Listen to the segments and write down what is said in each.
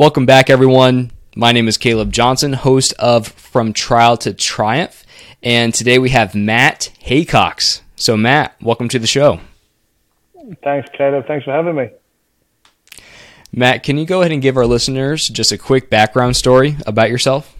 Welcome back, everyone. My name is Caleb Johnson, host of From Trial to Triumph, and today we have Matt Haycox. So, Matt, welcome to the show. Thanks, Caleb. Thanks for having me. Matt, can you go ahead and give our listeners just a quick background story about yourself?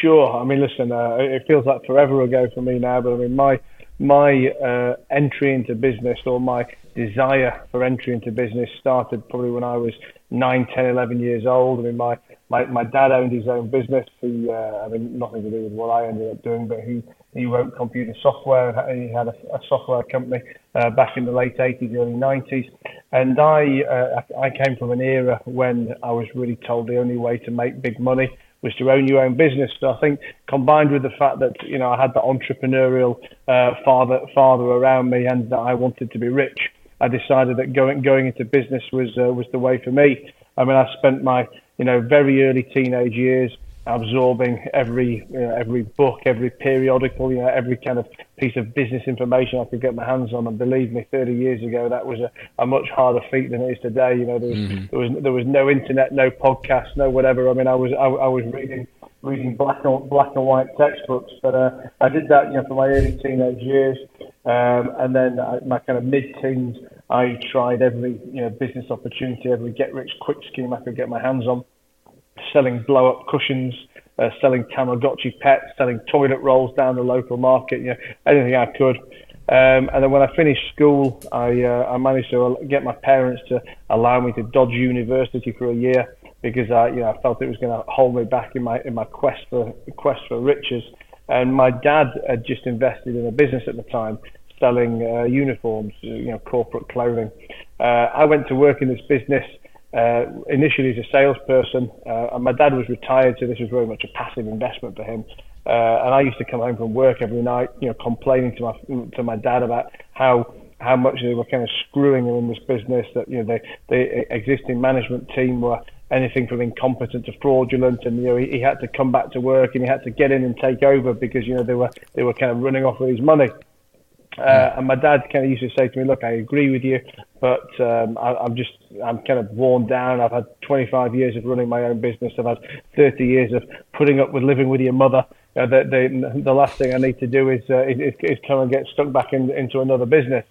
Sure. I mean, listen, uh, it feels like forever ago for me now, but I mean, my my uh, entry into business or my desire for entry into business started probably when I was 9, 10, 11 years old. I mean, my, my, my dad owned his own business. He, uh, I mean, nothing to do with what I ended up doing, but he, he wrote computer software. He had a, a software company uh, back in the late 80s, early 90s. And I, uh, I came from an era when I was really told the only way to make big money was to own your own business. So I think combined with the fact that you know I had the entrepreneurial uh, father father around me and that I wanted to be rich, I decided that going going into business was uh, was the way for me. I mean, I spent my you know very early teenage years absorbing every you know, every book, every periodical, you know, every kind of piece of business information I could get my hands on. And believe me, 30 years ago, that was a, a much harder feat than it is today. You know, there was mm-hmm. there was there was no internet, no podcast, no whatever. I mean, I was I, I was reading reading black and black and white textbooks, but uh, I did that you know for my early teenage years, um, and then I, my kind of mid-teens. I tried every you know business opportunity, every get-rich-quick scheme I could get my hands on selling blow up cushions, uh, selling Tamagotchi pets, selling toilet rolls down the local market, you know, anything I could. Um, and then when I finished school, I, uh, I managed to get my parents to allow me to dodge university for a year because I, you know, I felt it was going to hold me back in my in my quest for quest for riches. And my dad had just invested in a business at the time selling uh, uniforms, you know, corporate clothing. Uh, I went to work in this business uh, initially as a salesperson, uh, and my dad was retired, so this was very much a passive investment for him. Uh, and I used to come home from work every night, you know, complaining to my to my dad about how how much they were kind of screwing him in this business. That you know, the the existing management team were anything from incompetent to fraudulent, and you know, he, he had to come back to work and he had to get in and take over because you know they were they were kind of running off with his money. Uh, and my dad kind of used to say to me, "Look, I agree with you, but um, I, I'm just I'm kind of worn down. I've had 25 years of running my own business. I've had 30 years of putting up with living with your mother. Uh, the, the, the last thing I need to do is uh, is, is come and get stuck back in, into another business."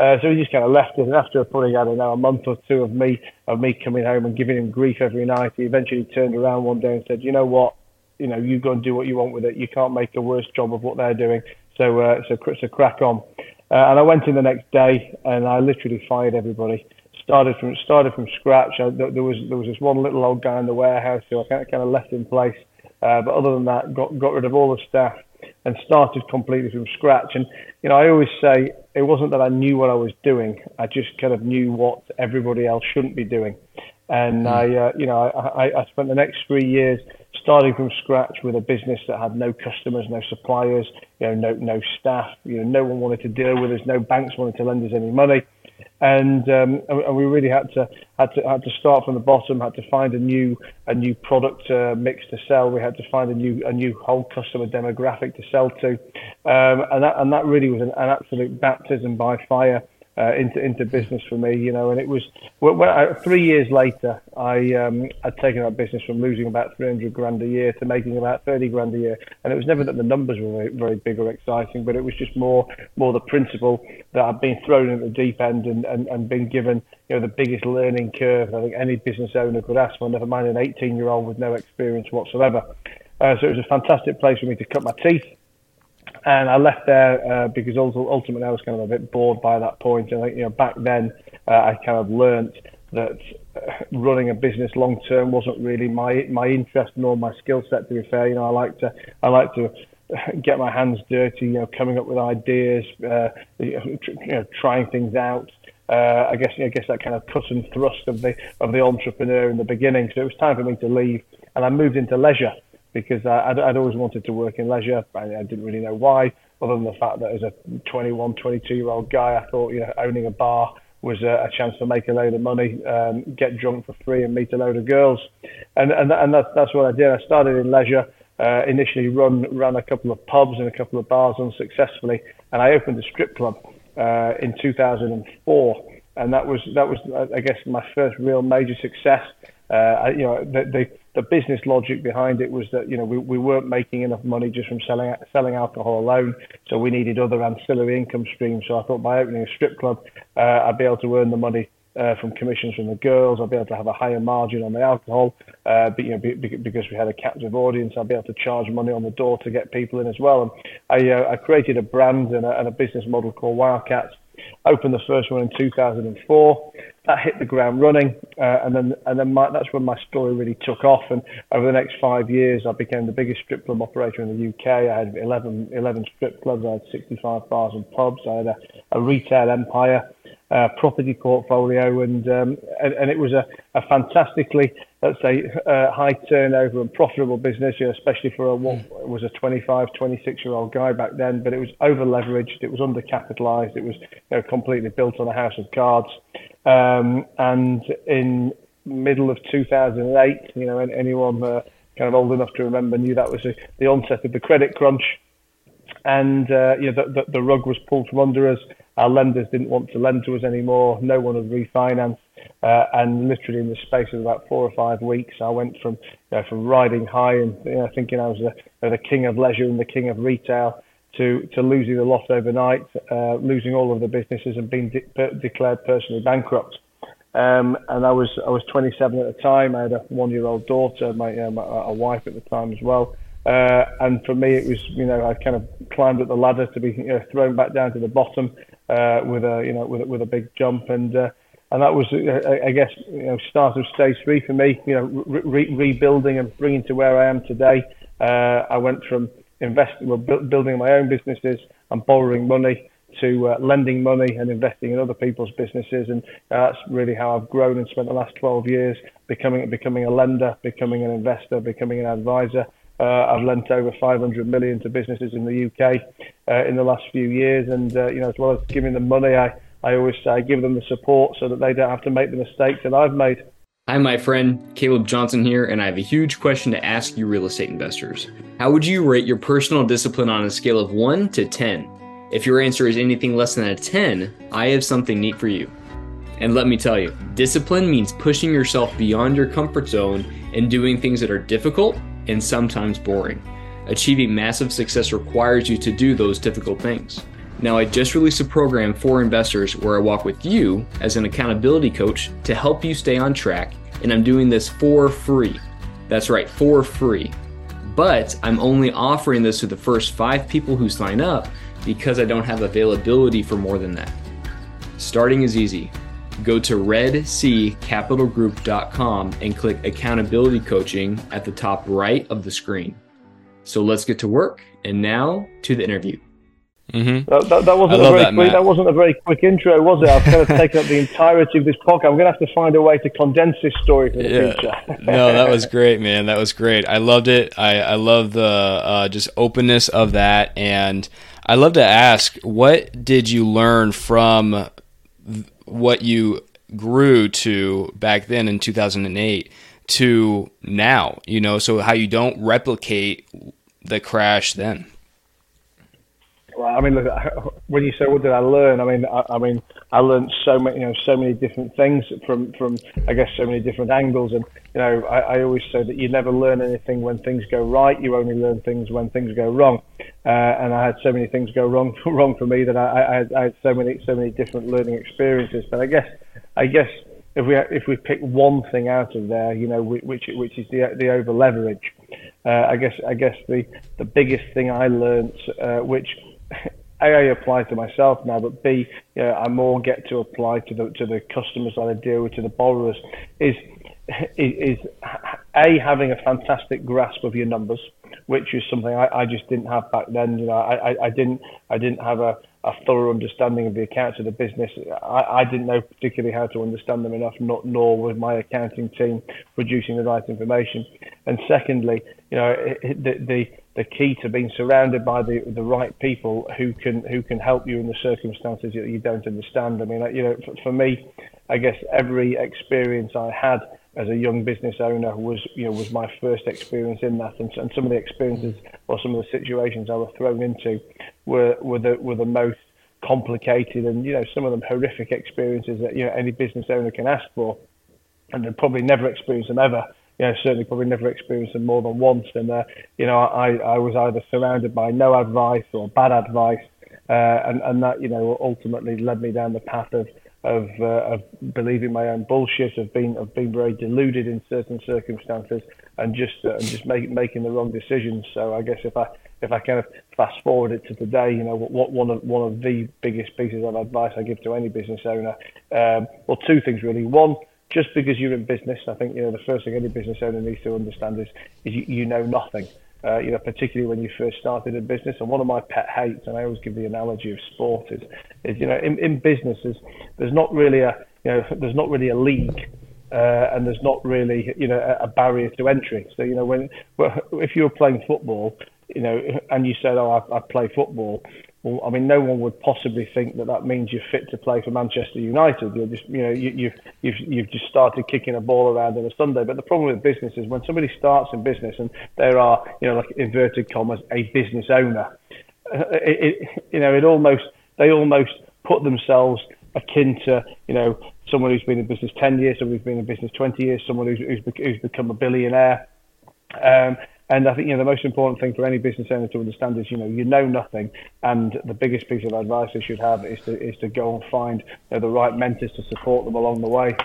Uh, so he just kind of left it. And after putting, I don't know, a month or two of me of me coming home and giving him grief every night, he eventually turned around one day and said, "You know what? You know, you go and do what you want with it. You can't make a worse job of what they're doing. So, uh, so, so crack on. Uh, and I went in the next day and I literally fired everybody. Started from started from scratch. I, there was there was this one little old guy in the warehouse who I kind of, kind of left in place. Uh, but other than that, got got rid of all the staff and started completely from scratch. And you know, I always say it wasn't that I knew what I was doing. I just kind of knew what everybody else shouldn't be doing. And mm. I, uh, you know, I, I spent the next three years starting from scratch with a business that had no customers, no suppliers, you know, no no staff. You know, no one wanted to deal with us. No banks wanted to lend us any money, and um, and we really had to had to had to start from the bottom. Had to find a new a new product uh, mix to sell. We had to find a new a new whole customer demographic to sell to, um, and that and that really was an, an absolute baptism by fire uh, into into business for me, you know. And it was I, three years later, I um, I'd taken that business from losing about 300 grand a year to making about 30 grand a year. And it was never that the numbers were very, very big or exciting, but it was just more more the principle that I'd been thrown into the deep end and, and, and been given you know the biggest learning curve I think any business owner could ask for. Never mind an 18 year old with no experience whatsoever. Uh, so it was a fantastic place for me to cut my teeth and I left there uh, because ultimately I was kind of a bit bored by that point. And you know, back then uh, I kind of learnt that uh, running a business long term wasn't really my my interest nor my skill set. To be fair, you know, I like to I like to get my hands dirty. You know, coming up with ideas, uh, you know, trying things out. Uh, I guess I guess that kind of cut and thrust of the of the entrepreneur in the beginning. So it was time for me to leave, and I moved into leisure because I, I'd, I'd always wanted to work in leisure. I, I didn't really know why, other than the fact that as a 21, 22 year old guy, I thought you know owning a bar was a, a chance to make a load of money, um, get drunk for free, and meet a load of girls. And and, and that's that's what I did. I started in leisure. Uh, initially run ran a couple of pubs and a couple of bars unsuccessfully, and I opened a strip club uh, in 2004. and that was that was I guess my first real major success. Uh, you know, the, the the business logic behind it was that you know we, we weren't making enough money just from selling selling alcohol alone, so we needed other ancillary income streams. So I thought by opening a strip club, uh, I'd be able to earn the money uh, from commissions from the girls. I'd be able to have a higher margin on the alcohol, uh, but, you know, be, be, because we had a captive audience, I'd be able to charge money on the door to get people in as well. And I, uh, I created a brand and a, and a business model called Wildcats. Opened the first one in 2004. That hit the ground running, uh, and then and then my, that's when my story really took off. And over the next five years, I became the biggest strip club operator in the UK. I had 11, 11 strip clubs. I had 65 bars and pubs. I had a, a retail empire uh, property portfolio, and, um, and, and it was a, a fantastically, let's say, uh, high turnover and profitable business, you know, especially for a, what was a 25, 26 year old guy back then. But it was over leveraged, it was undercapitalized, it was you know, completely built on a house of cards. Um, and in middle of 2008, you know, anyone uh, kind of old enough to remember knew that was a, the onset of the credit crunch and uh, you know, the, the, the, rug was pulled from under us. Our lenders didn't want to lend to us anymore. No one had refinanced, uh, and literally in the space of about four or five weeks, I went from you know, from riding high and you know, thinking I was the, the king of leisure and the king of retail to to losing the loft overnight, uh, losing all of the businesses and being de- declared personally bankrupt. Um, and I was I was 27 at the time. I had a one-year-old daughter, my, uh, my a wife at the time as well. Uh, and for me, it was you know I kind of climbed up the ladder to be you know, thrown back down to the bottom uh, with a you know with, with a big jump and uh, and that was uh, I guess you know start of stage three for me. You know re- rebuilding and bringing to where I am today. Uh, I went from investing, well, bu- building my own businesses and borrowing money to uh, lending money and investing in other people's businesses, and that's really how I've grown and spent the last 12 years becoming becoming a lender, becoming an investor, becoming an advisor, uh, I've lent over 500 million to businesses in the UK uh, in the last few years, and uh, you know, as well as giving them money, I, I always say I give them the support so that they don't have to make the mistakes that I've made. Hi, my friend Caleb Johnson here, and I have a huge question to ask you, real estate investors. How would you rate your personal discipline on a scale of one to ten? If your answer is anything less than a 10, I have something neat for you. And let me tell you, discipline means pushing yourself beyond your comfort zone and doing things that are difficult and sometimes boring. Achieving massive success requires you to do those difficult things. Now, I just released a program for investors where I walk with you as an accountability coach to help you stay on track, and I'm doing this for free. That's right, for free. But I'm only offering this to the first five people who sign up because I don't have availability for more than that. Starting is easy go to redcapitalgroup.com and click accountability coaching at the top right of the screen. So let's get to work. And now to the interview. Mm-hmm. That, that, that, wasn't a very that, quick, that, wasn't a very quick intro, was it? I've kind of taken up the entirety of this podcast. I'm going to have to find a way to condense this story for the yeah. future. no, that was great, man. That was great. I loved it. I, I love the uh, just openness of that, and I love to ask, what did you learn from what you grew to back then in 2008 to now, you know, so how you don't replicate the crash then. I mean, look, when you say what did I learn, I mean, I, I mean, I learned so many, you know, so many different things from, from, I guess, so many different angles. And you know, I, I always say that you never learn anything when things go right. You only learn things when things go wrong. Uh, and I had so many things go wrong, wrong for me that I, I, had, I had so many, so many different learning experiences. But I guess, I guess if we if we pick one thing out of there, you know, which which is the the over leverage, uh, I guess I guess the the biggest thing I learned, uh, which a, apply to myself now, but B, you know, I more get to apply to the to the customers that I deal with, to the borrowers, is is, is a having a fantastic grasp of your numbers, which is something I, I just didn't have back then. You know, I, I, I didn't I didn't have a, a thorough understanding of the accounts of the business. I, I didn't know particularly how to understand them enough, not, nor was my accounting team producing the right information. And secondly, you know, the, the the key to being surrounded by the the right people who can who can help you in the circumstances that you don't understand. I mean, you know, for, for me, I guess every experience I had as a young business owner was you know was my first experience in that, and, and some of the experiences or some of the situations I was thrown into were were the were the most complicated and you know some of them horrific experiences that you know any business owner can ask for, and they probably never experience them ever. You know, certainly probably never experienced them more than once. And uh, you know, I, I was either surrounded by no advice or bad advice, uh, and and that you know ultimately led me down the path of of, uh, of believing my own bullshit, of being of being very deluded in certain circumstances, and just uh, and just make, making the wrong decisions. So I guess if I if I kind of fast forward it to today, you know, what one of one of the biggest pieces of advice I give to any business owner, um, well, two things really. One, just because you're in business, I think you know the first thing any business owner needs to understand is is you, you know nothing. Uh, you know, particularly when you first started a business. And one of my pet hates, and I always give the analogy of sport, is, is you know, in, in businesses, there's not really a, you know, there's not really a league. Uh, and there's not really, you know, a, a barrier to entry. So, you know, when well, if you were playing football, you know, and you said, "Oh, I, I play football," well, I mean, no one would possibly think that that means you're fit to play for Manchester United. You're just, you know, you, you've you've you've just started kicking a ball around on a Sunday. But the problem with business is when somebody starts in business and there are, you know, like inverted commas, a business owner, uh, it, it you know, it almost they almost put themselves akin to, you know, someone who's been in business 10 years, someone who's been in business 20 years, someone who's, who's, who's become a billionaire. Um, and I think you know the most important thing for any business owner to understand is you know you know nothing, and the biggest piece of advice they should have is to is to go and find you know, the right mentors to support them along the way.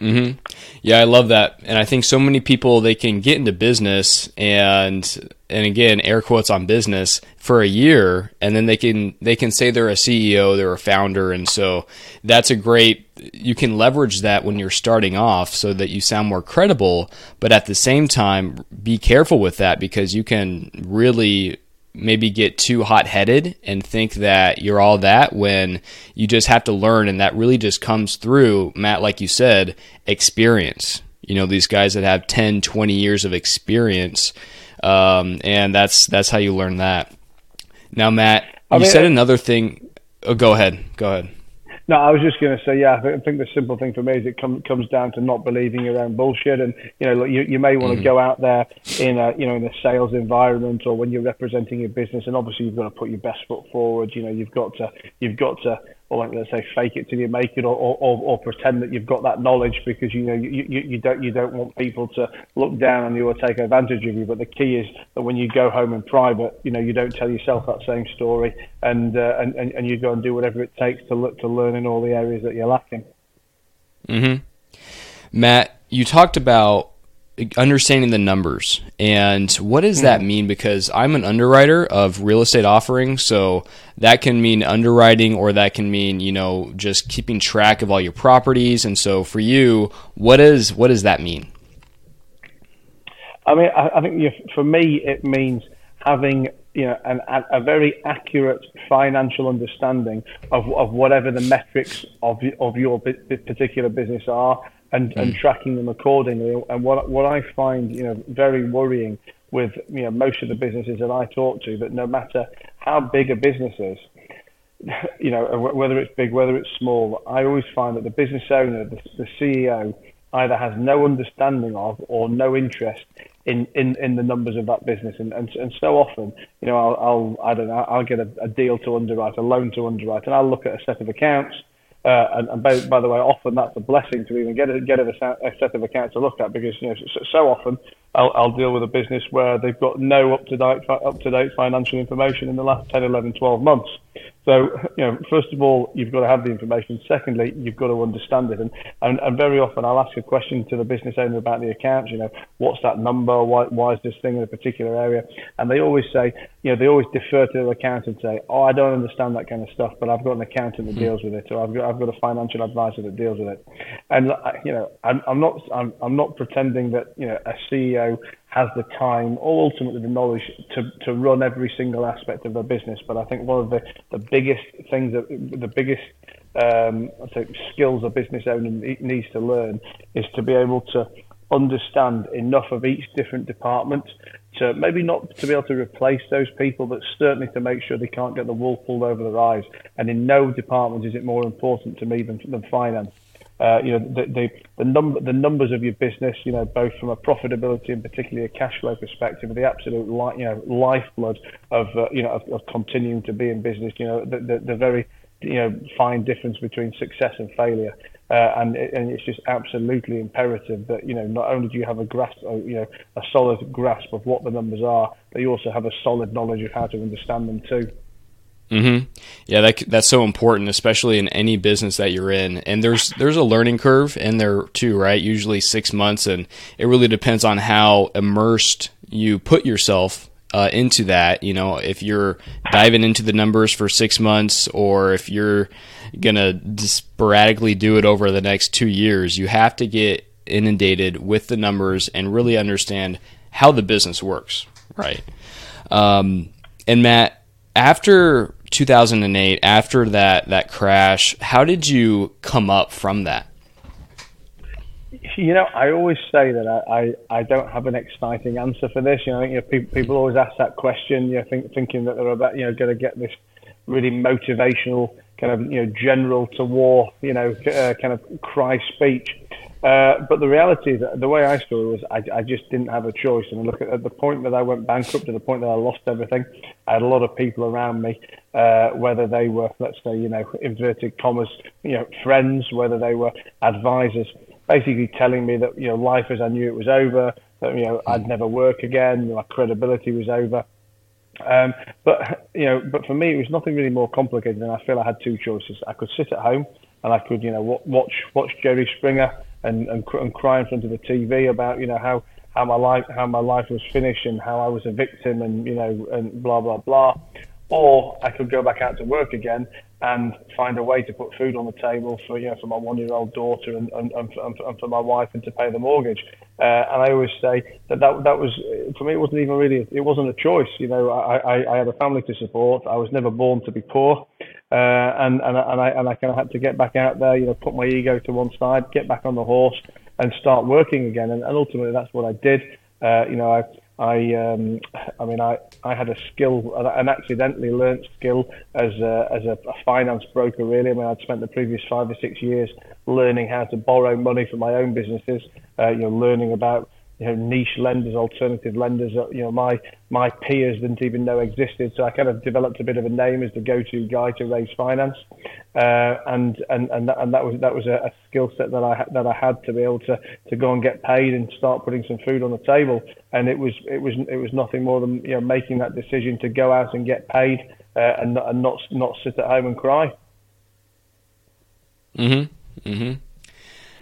Mm-hmm. Yeah, I love that, and I think so many people they can get into business and and again air quotes on business for a year, and then they can they can say they're a CEO, they're a founder, and so that's a great you can leverage that when you're starting off so that you sound more credible, but at the same time be careful with that because you can really maybe get too hot headed and think that you're all that when you just have to learn. And that really just comes through, Matt, like you said, experience. You know, these guys that have 10, 20 years of experience. Um, and that's, that's how you learn that. Now, Matt, you mean, said another thing. Oh, go ahead. Go ahead. No, I was just going to say, yeah, I think the simple thing for me is it com- comes down to not believing your own bullshit. And, you know, look, you, you may want to mm-hmm. go out there in a, you know, in a sales environment or when you're representing your business. And obviously you've got to put your best foot forward. You know, you've got to, you've got to, or like let's say fake it till you make it or, or, or pretend that you've got that knowledge because you know you, you, you don't you don't want people to look down on you or take advantage of you. But the key is that when you go home in private you know you don't tell yourself that same story and uh, and, and, and you go and do whatever it takes to look to learn in all the areas that you're lacking. Mhm Matt you talked about understanding the numbers. And what does that hmm. mean? Because i'm an underwriter of real estate offerings so that can mean underwriting or that can mean you know just keeping track of all your properties. And so for you what is what does that mean? I mean i, I think for me it means having you know an, a very accurate financial understanding of, of whatever the metrics of of your particular business are and, mm. and tracking them accordingly. And what what I find you know very worrying with you know most of the businesses that I talk to that no matter how big a business is, you know whether it's big whether it's small, I always find that the business owner, the, the CEO, either has no understanding of or no interest in, in, in the numbers of that business. And, and, and so often, you know, I'll, I'll I don't know, I'll get a, a deal to underwrite, a loan to underwrite, and I'll look at a set of accounts uh, and, and by, by, the way, often that's a blessing to even get a, get a, a set of accounts to look at because you know so, so often I'll, I'll, deal with a business where they've got no up to date up to date financial information in the last 10, 11, 12 months. So, you know, first of all, you've got to have the information. Secondly, you've got to understand it. And, and, and very often I'll ask a question to the business owner about the accounts, you know, what's that number? Why, why is this thing in a particular area? And they always say, you know, they always defer to their accountant and say, oh, I don't understand that kind of stuff, but I've got an accountant that mm. deals with it, or I've got, I've got a financial advisor that deals with it. And, you know, I'm, I'm not, I'm, I'm not pretending that, you know, a CEO has the time or ultimately the knowledge to, to run every single aspect of their business. But I think one of the, the biggest things that the biggest um, I think skills a business owner needs to learn is to be able to understand enough of each different department to maybe not to be able to replace those people, but certainly to make sure they can't get the wool pulled over their eyes. And in no department is it more important to me than, than finance. Uh, you know, the, the, the number, the numbers of your business, you know, both from a profitability and particularly a cash flow perspective, are the absolute, li- you know, lifeblood of, uh, you know, of, of continuing to be in business. You know, the, the, the very, you know, fine difference between success and failure. Uh, and, and it's just absolutely imperative that you know not only do you have a grasp, uh, you know, a solid grasp of what the numbers are, but you also have a solid knowledge of how to understand them too. Mm-hmm. Yeah, that, that's so important, especially in any business that you're in. And there's there's a learning curve in there too, right? Usually six months, and it really depends on how immersed you put yourself uh, into that. You know, if you're diving into the numbers for six months, or if you're gonna sporadically do it over the next two years, you have to get inundated with the numbers and really understand how the business works, right? Um, and Matt after 2008, after that that crash, how did you come up from that? You know, I always say that I, I, I don't have an exciting answer for this. You know, I think you know, people, people always ask that question. You know, think, thinking that they're about you know going to get this really motivational kind of you know general to war you know uh, kind of cry speech. Uh, but the reality is that the way I saw it was I, I just didn't have a choice. And look at, at the point that I went bankrupt, to the point that I lost everything, I had a lot of people around me, uh, whether they were, let's say, you know, inverted commas, you know, friends, whether they were advisors, basically telling me that, you know, life as I knew it was over, that, you know, I'd never work again, my credibility was over. Um, but, you know, but for me, it was nothing really more complicated than I feel I had two choices. I could sit at home and I could, you know, watch, watch Jerry Springer and, and, and cry in front of the TV about you know how how my life how my life was finished and how I was a victim and you know and blah blah blah, or I could go back out to work again and find a way to put food on the table for you know for my one year old daughter and, and, and, for, and for my wife and to pay the mortgage. Uh, and I always say that, that that was for me it wasn't even really it wasn't a choice. You know I, I, I had a family to support. I was never born to be poor. Uh, and and and I and I kind of had to get back out there, you know, put my ego to one side, get back on the horse, and start working again. And, and ultimately, that's what I did. Uh, you know, I I um, I mean, I I had a skill, an accidentally learnt skill as a, as a, finance broker. Really, I mean, I'd spent the previous five or six years learning how to borrow money for my own businesses. Uh, you know, learning about you know, niche lenders, alternative lenders that you know my my peers didn't even know existed. So I kind of developed a bit of a name as the go-to guy to raise finance, uh, and and and that, and that was that was a, a skill set that I that I had to be able to to go and get paid and start putting some food on the table. And it was it was it was nothing more than you know making that decision to go out and get paid uh, and and not not sit at home and cry. Mhm. Mhm.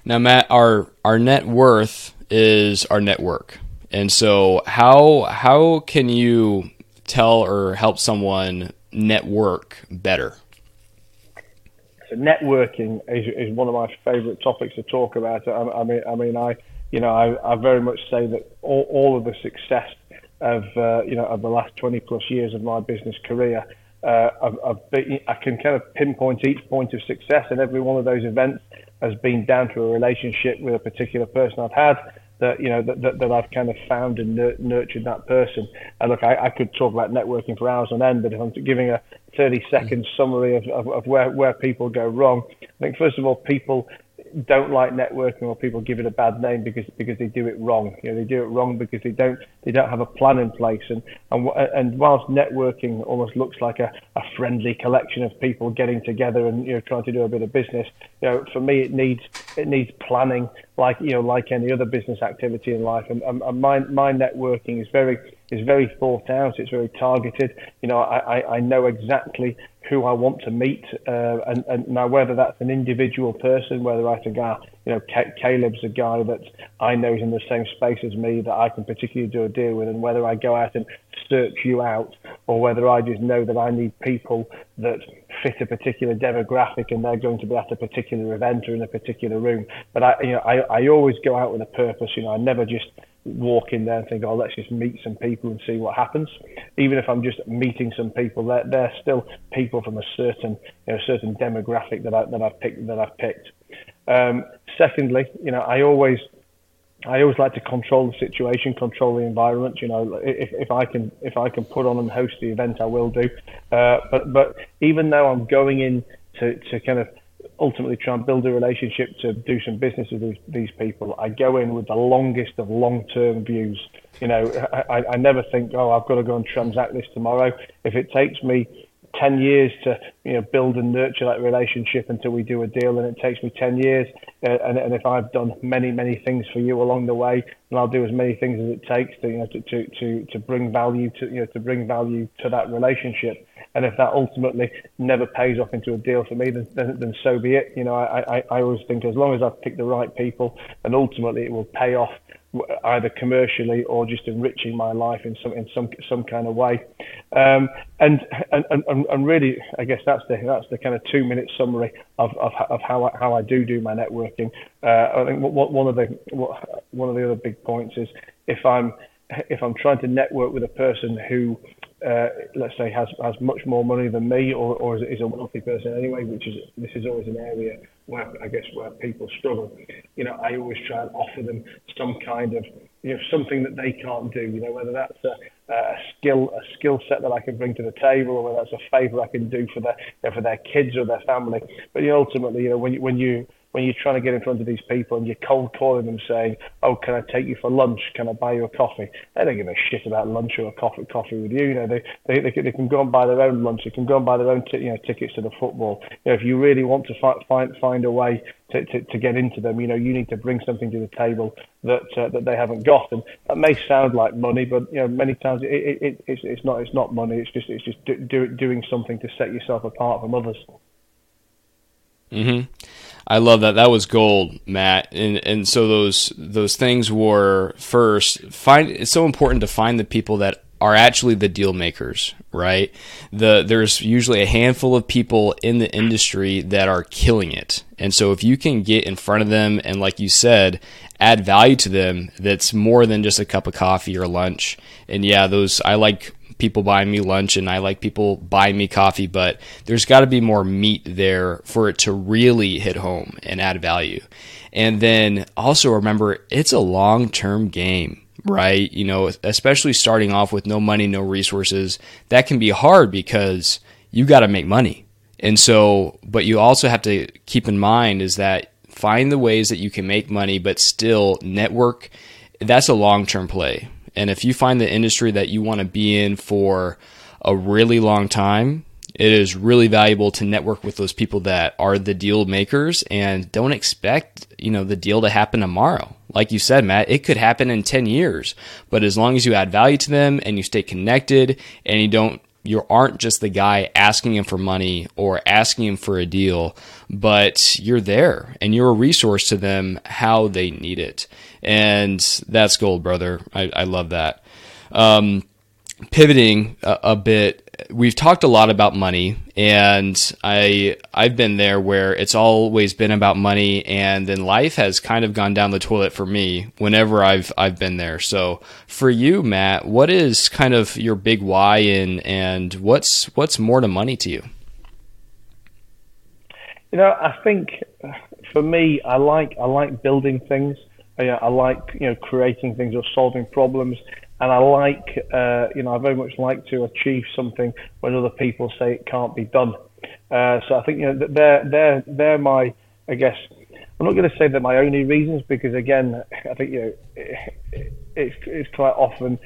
Now, Matt, our our net worth is our network. And so how how can you tell or help someone network better? So networking is, is one of my favorite topics to talk about. I, I mean, I mean, I, you know, I, I very much say that all, all of the success of, uh, you know, of the last 20 plus years of my business career, uh, I've, I've been, I can kind of pinpoint each point of success, and every one of those events has been down to a relationship with a particular person I've had that you know that, that, that I've kind of found and nurtured that person. And look, I, I could talk about networking for hours on end, but if I'm giving a 30 second mm. summary of, of, of where where people go wrong, I think first of all, people don't like networking or people give it a bad name because because they do it wrong. You know, they do it wrong because they don't they don't have a plan in place. And and and whilst networking almost looks like a, a friendly collection of people getting together and you know trying to do a bit of business, you know, for me it needs it needs planning like you know like any other business activity in life. And, and my my networking is very is very thought out. It's very targeted. You know, I, I, I know exactly who I want to meet, uh, and, and now whether that's an individual person, whether I think, ah, you know, Caleb's a guy that I know is in the same space as me that I can particularly do a deal with, and whether I go out and search you out, or whether I just know that I need people that fit a particular demographic and they're going to be at a particular event or in a particular room. But I, you know, I, I always go out with a purpose. You know, I never just walk in there and think, oh, let's just meet some people and see what happens. Even if I'm just meeting some people, they're, they're still people from a certain, you know, certain demographic that I that I've picked that I've picked. Um, secondly, you know, I always I always like to control the situation, control the environment. You know, if, if I can if I can put on and host the event, I will do. Uh, but but even though I'm going in to, to kind of ultimately try and build a relationship to do some business with these, these people, I go in with the longest of long-term views. You know, I, I never think, oh, I've got to go and transact this tomorrow. If it takes me 10 years to you know build and nurture that relationship until we do a deal and it takes me 10 years. Uh, and, and if I've done many many things for you along the way and I'll do as many things as it takes to you know to, to, to, to bring value to you know to bring value to that relationship. And if that ultimately never pays off into a deal for me then, then, then so be it. You know I, I, I always think as long as I've picked the right people and ultimately it will pay off either commercially or just enriching my life in some in some some kind of way. Um, and, and and and really, I guess that's the that's the kind of two minute summary of of, of how I, how I do do my networking. Uh, I think what, one of the what, one of the other big points is if I'm if I'm trying to network with a person who uh, let's say has has much more money than me or, or is, is a wealthy person anyway, which is this is always an area where I guess where people struggle. You know, I always try and offer them some kind of you know something that they can't do. You know, whether that's a, a skill a skill set that I can bring to the table, or whether that's a favour I can do for their you know, for their kids or their family. But you know, ultimately, you know, when you, when you when you're trying to get in front of these people and you're cold calling them saying, "Oh, can I take you for lunch? Can I buy you a coffee?" They don't give a shit about lunch or a coffee coffee with you. You know, they they they can, they can go and buy their own lunch. They can go and buy their own t- you know tickets to the football. You know, if you really want to fi- find find a way to, to, to get into them, you know, you need to bring something to the table that uh, that they haven't got. And that may sound like money, but you know, many times it, it, it it's it's not it's not money. It's just it's just do, do, doing something to set yourself apart from others. Mm-hmm. I love that. That was gold, Matt. And and so those those things were first find. It's so important to find the people that are actually the deal makers, right? The there's usually a handful of people in the industry that are killing it. And so if you can get in front of them and like you said, add value to them that's more than just a cup of coffee or lunch. And yeah, those I like people buying me lunch and I like people buying me coffee, but there's got to be more meat there for it to really hit home and add value. And then also remember, it's a long term game, right? You know, especially starting off with no money, no resources, that can be hard because you got to make money. And so, but you also have to keep in mind is that find the ways that you can make money, but still network. That's a long term play and if you find the industry that you want to be in for a really long time, it is really valuable to network with those people that are the deal makers and don't expect, you know, the deal to happen tomorrow. Like you said, Matt, it could happen in 10 years, but as long as you add value to them and you stay connected and you don't you aren't just the guy asking him for money or asking him for a deal, but you're there and you're a resource to them how they need it. And that's gold, brother. I, I love that. Um, pivoting a, a, bit, we've talked a lot about money, and I I've been there where it's always been about money, and then life has kind of gone down the toilet for me whenever I've I've been there. So for you, Matt, what is kind of your big why, and and what's what's more to money to you? You know, I think for me, I like I like building things. I, I like you know creating things or solving problems and I like, uh, you know, I very much like to achieve something when other people say it can't be done. Uh, so I think you know they're they're they're my, I guess, I'm not going to say they're my only reasons because again, I think you know, it, it's it's quite often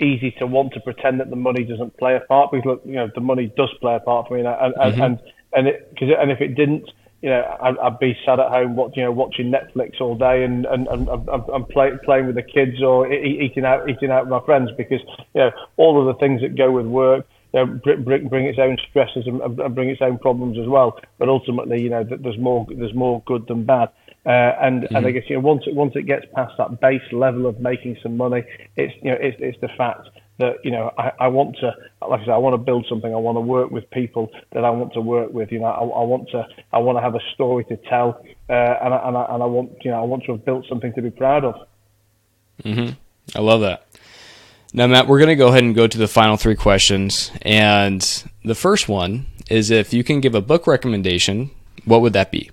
easy to want to pretend that the money doesn't play a part because look, you know, the money does play a part for me, and and mm-hmm. and and, it, cause, and if it didn't, you know, I'd, I'd be sat at home, watch, you know, watching Netflix all day and and and, and, play, playing with the kids or eating out eating out with my friends because you know all of the things that go with work. You know, bring, bring its own stresses and, and bring its own problems as well. But ultimately, you know, there's more there's more good than bad. Uh, and mm-hmm. and I guess you know once it once it gets past that base level of making some money, it's you know it's it's the fact that you know I, I want to like I said I want to build something. I want to work with people that I want to work with you know. I, I want to I want to have a story to tell uh, and, I, and, I, and I want you know I want to have built something to be proud of. Mm-hmm. I love that. Now Matt we're going to go ahead and go to the final three questions and the first one is if you can give a book recommendation what would that be?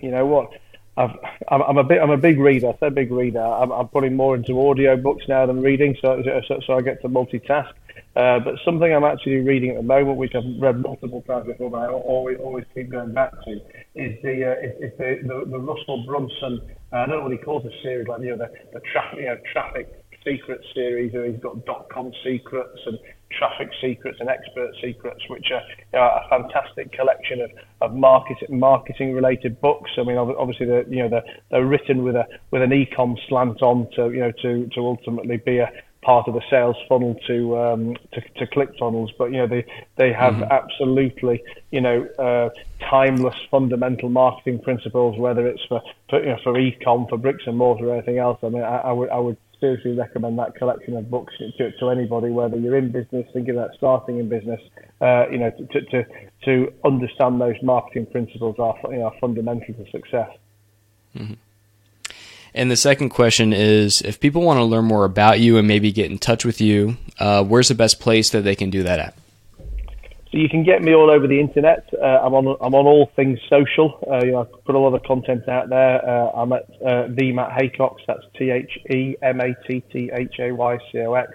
You know what I've, I'm a bit, I'm a big reader. I say big reader. I'm, I'm putting more into audio books now than reading, so, so, so I get to multitask. Uh, but something I'm actually reading at the moment, which I've read multiple times before, but I always always keep going back to, is the uh, is, is the, the, the Russell Brunson. Uh, I don't know what he calls the series, like you know the the traffic you know traffic secret series. Where he's got dot com secrets and traffic secrets and expert secrets, which are you know, a fantastic collection of, of marketing marketing related books. I mean, obviously, the, you know, they're, they're written with a with an ecom slant on to you know to to ultimately be a part of the sales funnel to um, to, to click funnels, but you know they they have mm-hmm. absolutely you know uh, timeless fundamental marketing principles, whether it's for, for you know for ecom, for bricks and mortar, or anything else. I mean, I, I would I would seriously recommend that collection of books to, to anybody, whether you're in business, thinking about starting in business. Uh, you know, to, to to understand those marketing principles are you know, fundamental to success. Mm-hmm. And the second question is if people want to learn more about you and maybe get in touch with you, uh, where's the best place that they can do that at? So you can get me all over the internet. Uh, I'm on I'm on all things social. Uh, you know, I put a lot of content out there. Uh, I'm at uh, the Matt Haycox. That's T H E M A T T H A Y C O X.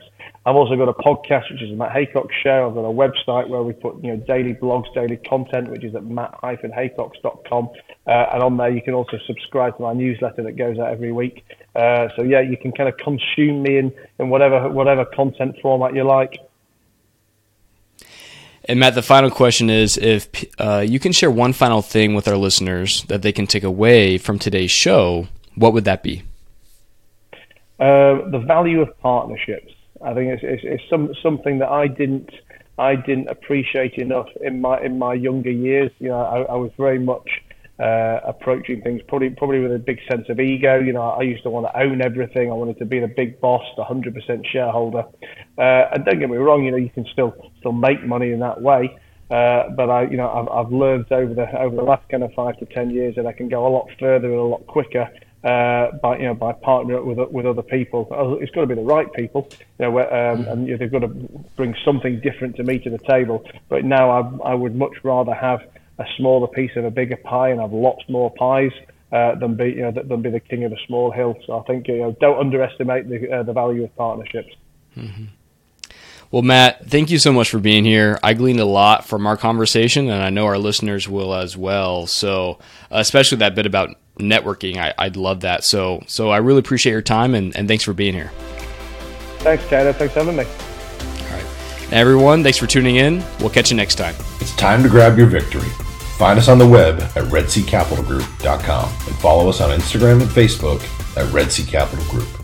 I've also got a podcast, which is the Matt Haycox Show. I've got a website where we put you know daily blogs, daily content, which is at matt-haycox.com. Uh, and on there, you can also subscribe to my newsletter that goes out every week. Uh, so yeah, you can kind of consume me in, in whatever whatever content format you like. And Matt, the final question is if uh, you can share one final thing with our listeners that they can take away from today's show, what would that be? Uh, the value of partnerships. I think it's, it's, it's some, something that I didn't I didn't appreciate enough in my in my younger years. You know, I, I was very much uh, approaching things probably probably with a big sense of ego. You know, I used to want to own everything. I wanted to be the big boss, the hundred percent shareholder. Uh, and don't get me wrong, you know, you can still still make money in that way. Uh, but I, you know, I've, I've learned over the over the last kind of five to ten years that I can go a lot further and a lot quicker uh, by you know by partnering with with other people. It's got to be the right people, you know, um, and you know, they've got to bring something different to me to the table. But now I, I would much rather have a smaller piece of a bigger pie and have lots more pies. Uh, than be you know than be the king of a small hill. So I think you know don't underestimate the uh, the value of partnerships. Mm-hmm. Well, Matt, thank you so much for being here. I gleaned a lot from our conversation, and I know our listeners will as well. So, especially that bit about networking. I, would love that. So, so I really appreciate your time and, and thanks for being here. Thanks, Tanner. Thanks for having me. All right. everyone, thanks for tuning in. We'll catch you next time. It's time to grab your victory. Find us on the web at redseacapitalgroup.com and follow us on Instagram and Facebook at Red Sea Capital Group.